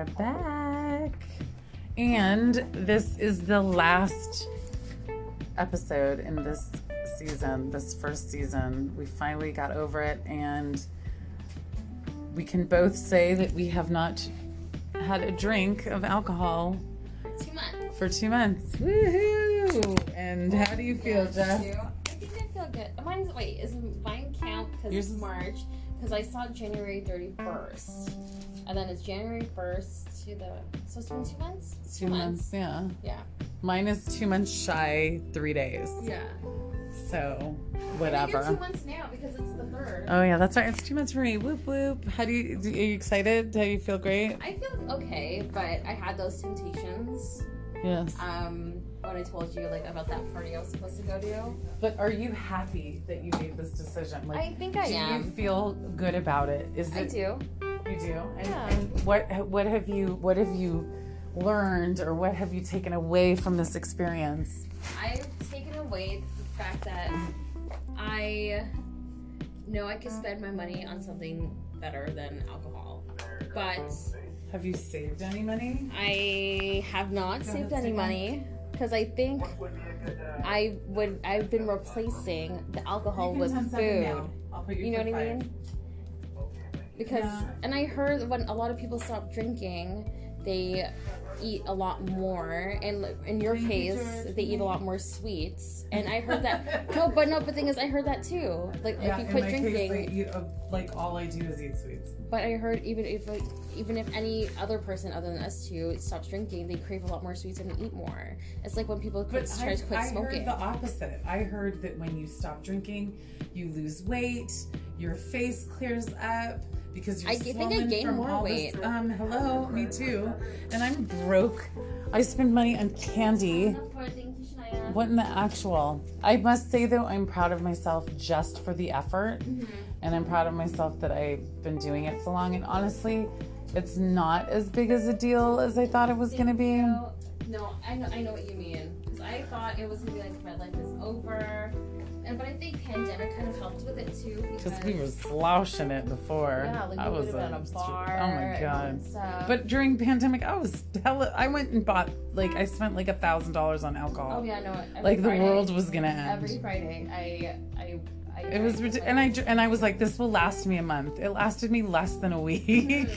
are back. And this is the last episode in this season, this first season. We finally got over it, and we can both say that we have not had a drink of alcohol Two months. for two months. Woohoo! And how do you feel, Yeah, two. I think I feel good. Mine's wait, is mine count because it's March? Because I saw January thirty first, and then it's January first to the. So it's been two months. Two months, yeah. Yeah. Mine is two months shy, three days. Yeah. So, I whatever. it's two months now because it's the third. Oh yeah, that's right. It's two months for me. Whoop whoop. How do you? do- Are you excited? Do you feel great? I feel okay, but I had those temptations. Yes. Um, when I told you like about that party I was supposed to go to. But are you happy that you made this decision? Like, I think I do you feel good about it? Is I it? do. You do. And, Yeah. and what what have you what have you learned or what have you taken away from this experience? I've taken away the fact that I know I could spend my money on something better than alcohol. But Have you saved any money? I have not saved any money because I think I would I've been replacing the alcohol with food. You. Know what I mean? Because Yeah. and I heard when a lot of people stop drinking, they eat a lot more. And in your case, they eat a lot more sweets. And I heard that. no, but no, but the thing is, I heard that too. Like Yeah, if you quit drinking, case, eat, uh, like all I do is eat sweets. but I heard even if like, even if any other person other than us two stops drinking, they crave a lot more sweets and eat more. It's like when people quit, try I, to quit I smoking. heard the opposite. I heard that when you stop drinking, you lose weight, your face clears up because you're I think I gained more weight. This, um, hello, me too. And I'm broke. I spend money on candy. What in the actual? I must say though, I'm proud of myself just for the effort, Mm-hmm. and I'm proud of myself that I've been doing it so long. And honestly, it's not as big as a deal as I thought it was gonna be. No, no, I know, I know what you mean. Because I thought it was gonna be like my life is over, and but I think pandemic kind of helped with it too. Because we were slouching it before. yeah, like I was been at a oh bar. Oh my and god. But during pandemic, I was hella. I went and bought like I spent like a thousand dollars on alcohol. oh yeah, no. Like the world was gonna Every. Friday, I, I, I. It was like- and I and I was like, this will last me a month. It lasted me less than a week.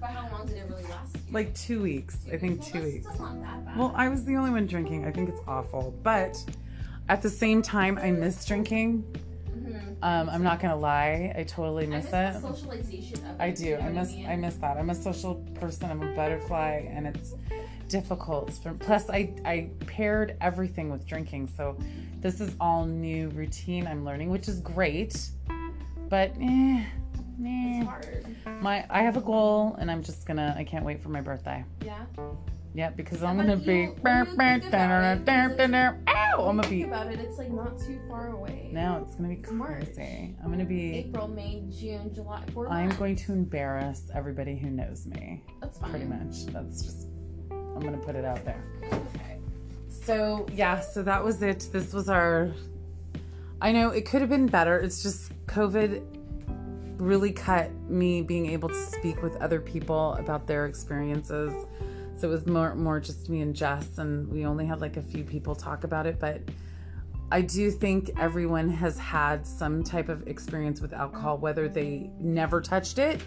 But how long did it really last? you? like two weeks. I think Well, two that's- weeks. Not that bad. Well, I was the only one drinking. I think it's awful, but at the same time, I miss drinking. Mhm. Um, I'm not gonna lie, I totally I miss miss it. the socialization of it. I you do. know I miss mean? I miss that. I'm a social person. I'm a butterfly and it's difficult. For, plus I I paired everything with drinking. So this is all new routine I'm learning, which is great. But eh, eh. It's hard. My I have a goal and I'm just gonna I can't wait for my birthday. Yeah. Yeah, because I'm gonna you- be Oh, when you think about it! I'm gonna be about it, it's like not too far away. now it's gonna be It's March. crazy. I'm gonna be April, May, June, July. Four I'm months. going to embarrass everybody who knows me. That's fine. pretty much. That's just, I'm gonna put it out there. Okay. So, yeah, so that was it. This was our, I know it could have been better. It's just COVID really cut me being able to speak with other people about their experiences. So it was more, more just me and Jess, and we only had like a few people talk about it, but I do think everyone has had some type of experience with alcohol, whether they never touched it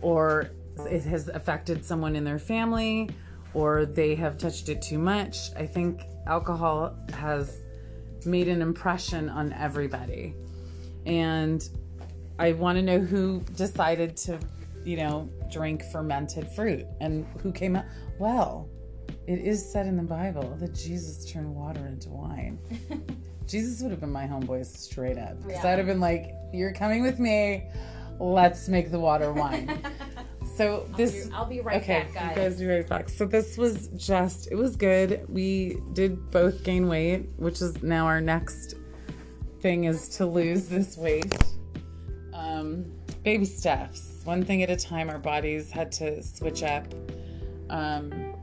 or it has affected someone in their family or they have touched it too much. I think alcohol has made an impression on everybody. And I want to know who decided to, you know, drink fermented fruit and who came out. Well, it is said in the Bible that Jesus turned water into wine. Jesus would have been my homeboy straight up. Because Yeah. I'd have been like, you're coming with me. Let's make the water wine. So this I'll be right okay, back, guys. you guys be right back. So this was just it was good. We did both gain weight, which is now our next thing is to lose this weight. Um, baby steps, one thing at a time. Our bodies had to switch up. Um,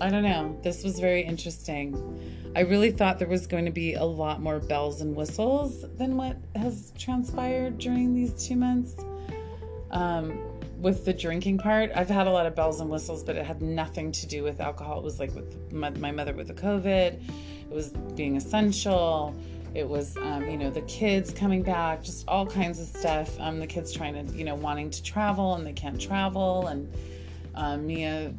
I don't know. This was very interesting. I really thought there was going to be a lot more bells and whistles than what has transpired during these two months. Um, with the drinking part, I've had a lot of bells and whistles, but it had nothing to do with alcohol. It was like with my, my mother with the COVID, it was being essential. It was, um, you know, the kids coming back, just all kinds of stuff. Um, the kids trying to, you know, wanting to travel and they can't travel, and um, Mia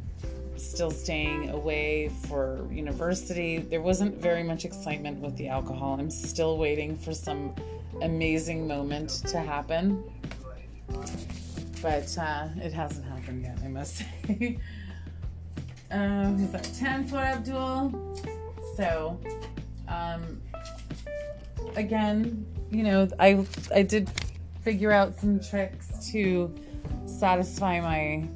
still staying away for university. There wasn't very much excitement with the alcohol. I'm still waiting for some amazing moment to happen but uh, it hasn't happened yet, I must say. um, he's at 10 4 Abdul. So, um, again, you know, I I did figure out some tricks to satisfy my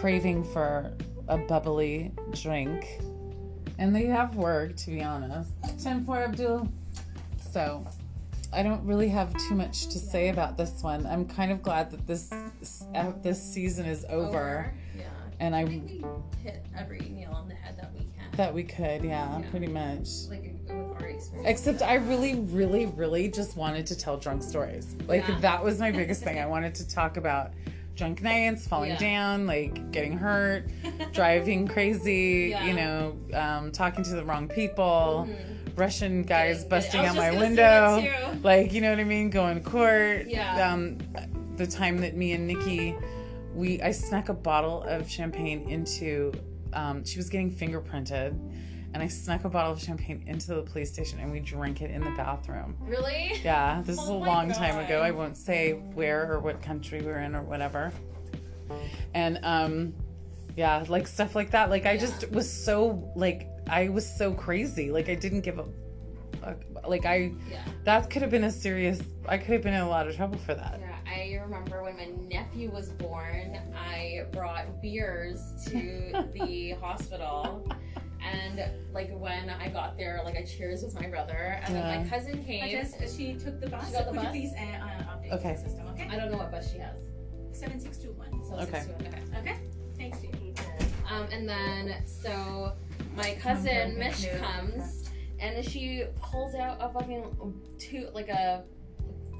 craving for a bubbly drink, and they have worked, to be honest. 10 4 Abdul. So, I don't really have too much to say about this one. I'm kind of glad that this uh, this season is over, Yeah. and I I think we hit every nail on the head that we can. that we could, yeah, Yeah. pretty much. like experience. Except I really, really, really just wanted to tell drunk stories. Like Yeah. that was my biggest thing. I wanted to talk about drunk nights, falling Yeah. down, like getting hurt, driving crazy, Yeah. you know, um, talking to the wrong people, Mhm. Russian guys Getting- busting out my just gonna say that window. Like, you know what I mean? Going to court. Yeah. Um, the time that me and Nikki, we I snuck a bottle of champagne into. Um, she was getting fingerprinted, and I snuck a bottle of champagne into the police station, and we drank it in the bathroom. Really? Yeah, this is a Oh long time ago. I won't say where or what country we're in or whatever. And um yeah, like stuff like that. Like I Yeah. just was so like I was so crazy. Like I didn't give a. Like I Yeah. that could have been a serious I could have been in a lot of trouble for that. Yeah, I remember when my nephew was born, I brought beers to the hospital. And like when I got there, like I cheers with my brother, and then my cousin I came. just, uh, she took the bus. She got the Could bus? you please uh, uh, update Okay. the system, okay? I don't know what bus she has. 7621. So Okay. it's okay. Okay? Thanks, you. Um, and then so my cousin Mish comes and she pulls out a fucking two like a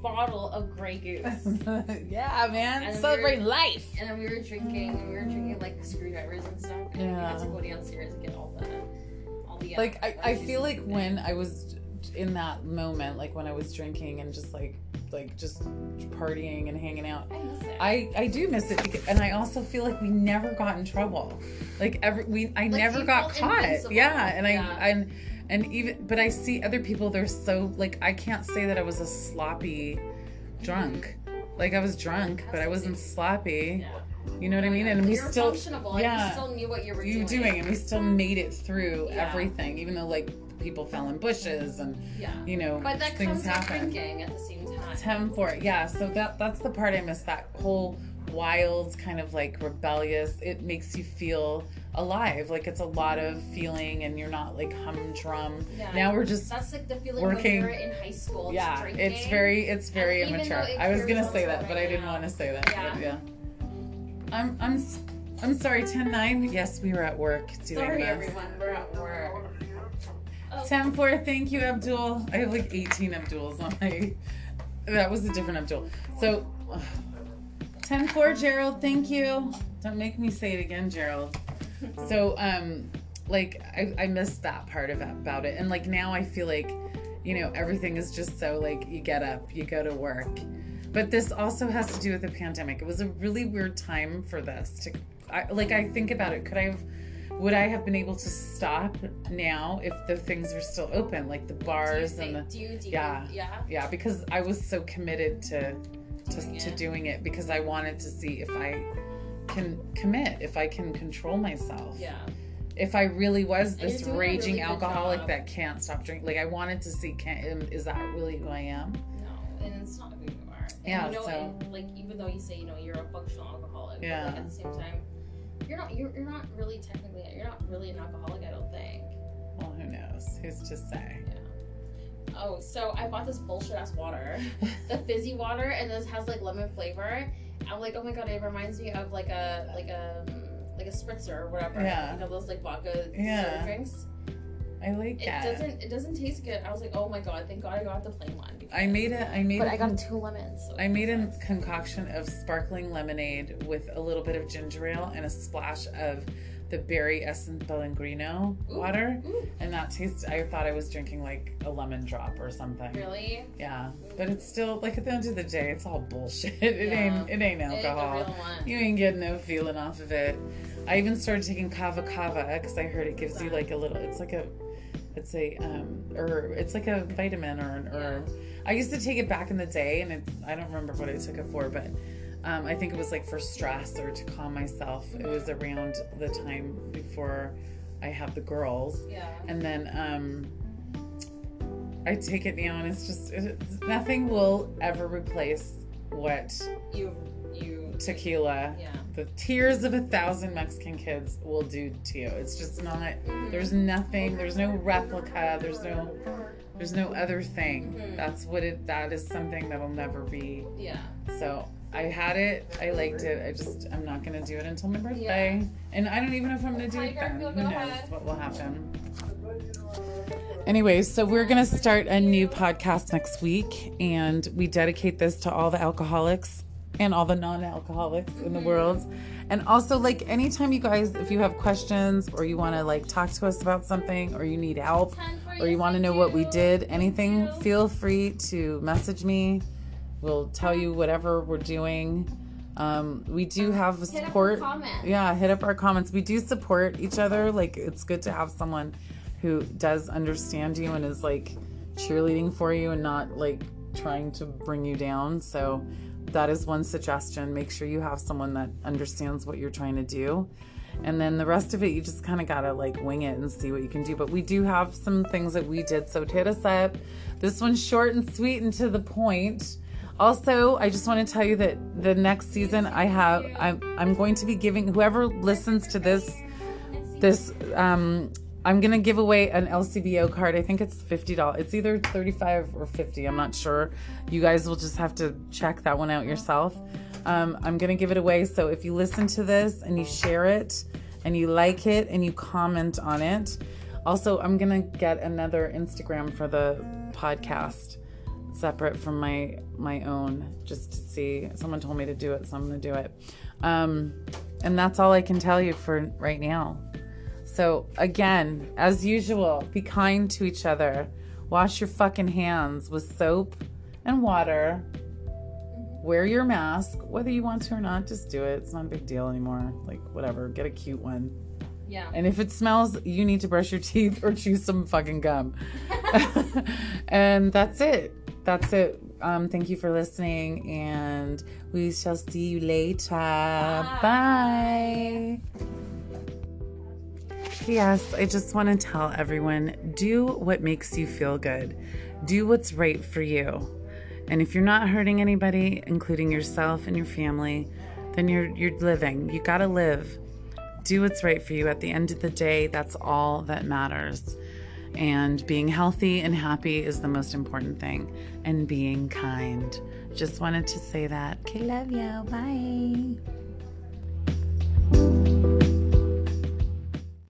bottle of Grey Goose. yeah, man. And Celebrate we're- life. And then we were drinking, and we were drinking like screwdrivers and stuff. And we had to go downstairs and get all the, all the. uh, Like I, I feel like when I was in that moment, like when I was drinking and just like like just partying and hanging out, I miss it. I I do miss it, because, and I also feel like we never got in trouble. Like every we, I Like, never got caught. invincible. Yeah, and I Yeah. and and even but I see other people. They're so like I can't say that I was a sloppy drunk. Like I was drunk, but I wasn't sloppy. yeah. You know what I mean? And we you're still functionable. yeah. You still knew what you were you doing. doing, and we still made it through Yeah. everything, even though like people fell in bushes and Yeah. you know But that things comes happen. drinking at the same time. Ten for it, yeah. So that that's the part I miss. That whole wild kind of like rebellious. It makes you feel alive. Like it's a lot of feeling, and you're not like humdrum. Yeah. Now we're just That's like the feeling working- when we were in high school. yeah. It's very it's very And immature. it I was gonna say that, but I didn't want to say that. but Yeah. Yeah. I'm I'm s- I'm sorry. Ten nine. Yes, we were at work doing Sorry, this. everyone. We're at work. Oh, 10 4, thank you, Abdul. I have like 18 Abduls on my. That was a different Abdul. So, 10 4, Gerald, thank you. Don't make me say it again, Gerald. So, um, like, I, I missed that part of it, about it. And like now I feel like, you know, everything is just so like you get up, you go to work. But this also has to do with the pandemic. It was a really weird time for this to, I, like, I think about it. Could I have would I have been able to stop now if the things were still open, like the bars you and the do you, do you, yeah. yeah. yeah, because I was so committed to to, Doing to it. doing it because I wanted to see if I can commit, if I can control myself. Yeah. If I really was this raging really alcoholic that can't stop drinking, like I wanted to see, can, is that really who I am? No, and it's not who you are. And Yeah, You know, so- and, like even though you say you know you're a functional alcoholic, Yeah. But, like, at the same time, you're not. You're, you're not really technically. You're not really an alcoholic. I don't think. Well, who knows? Who's to say? Yeah. Oh, so I bought this bullshit ass water, the fizzy water, and this has like lemon flavor. I'm like, oh my god, it reminds me of like a like a like a spritzer or whatever. Yeah. You know those like vodka Yeah. drinks. I like It it. doesn't. It doesn't taste good. I was like, oh my god, thank God I got the plain one. I made it. I made But a I got two lemons. So I made a that's- concoction of sparkling lemonade with a little bit of ginger ale and a splash of the berry essence pellegrino Ooh, water. ooh, And that tastes I thought I was drinking like a lemon drop or something. really? Yeah. But it's still like at the end of the day, it's all bullshit. It Yeah. ain't it ain't It ain't the alcohol. real one. You ain't getting no feeling off of it. I even started taking kava kava because I heard it gives you like a little. It's like a, it's a um herb. It's like a vitamin or an herb. I used to take it back in the day, and it, I don't remember what I took it for, but um, I think it was like for stress or to calm myself. It was around the time before I had the girls, Yeah. and then um, I take it now, and it's just it, nothing will ever replace what You. Tequila Yeah. the tears of a thousand Mexican kids will do to you. It's just not. There's nothing. There's no replica. There's no. There's no other thing. Mhm. That's what it. That is something that'll never be. Yeah. So I had it. I liked it. I just. I'm not gonna do it until my birthday, and I don't even know if I'm gonna do it then. Who knows ahead. what will happen? Anyways, so we're gonna start a new podcast next week, and we dedicate this to all the alcoholics and all the non-alcoholics in the world. And also, like anytime you guys, if you have questions or you want to like talk to us about something, or you need help, or you want to know what we did, anything, feel free to message me. We'll tell you whatever we're doing. Um, we do have Hit up support. Yeah, hit up our comments. We do support each other. Like it's good to have someone who does understand you and is like cheerleading for you and not like trying to bring you down. So that is one suggestion. Make sure you have someone that understands what you're trying to do. And then the rest of it, you just kind of got to like wing it and see what you can do. But we do have some things that we did. So hit us up. This one's short and sweet and to the point. Also, I just want to tell you that the next season I have I'm I'm going to be giving whoever listens to this this um I'm gonna give away an LCBO card. I think it's fifty dollars. It's either thirty five or fifty. I'm not sure. You guys will just have to check that one out yourself. Um, I'm gonna give it away. So if you listen to this and you share it and you like it and you comment on it, also I'm gonna get another Instagram for the podcast separate from my my own just to see someone told me to do it so i'm gonna do it um and that's all i can tell you for right now so again as usual be kind to each other wash your fucking hands with soap and water wear your mask whether you want to or not just do it it's not a big deal anymore like whatever get a cute one Yeah. and if it smells, you need to brush your teeth or chew some fucking gum. and that's it. That's it. Um, thank you for listening, and we shall see you later. Bye. Yes, I just want to tell everyone do what makes you feel good, do what's right for you. And if you're not hurting anybody, including yourself and your family, then you're you're living. You got to live do what's right for you. At the end of the day, that's all that matters. And being healthy and happy is the most important thing, and being kind. Just wanted to say that. Okay, love you. Bye.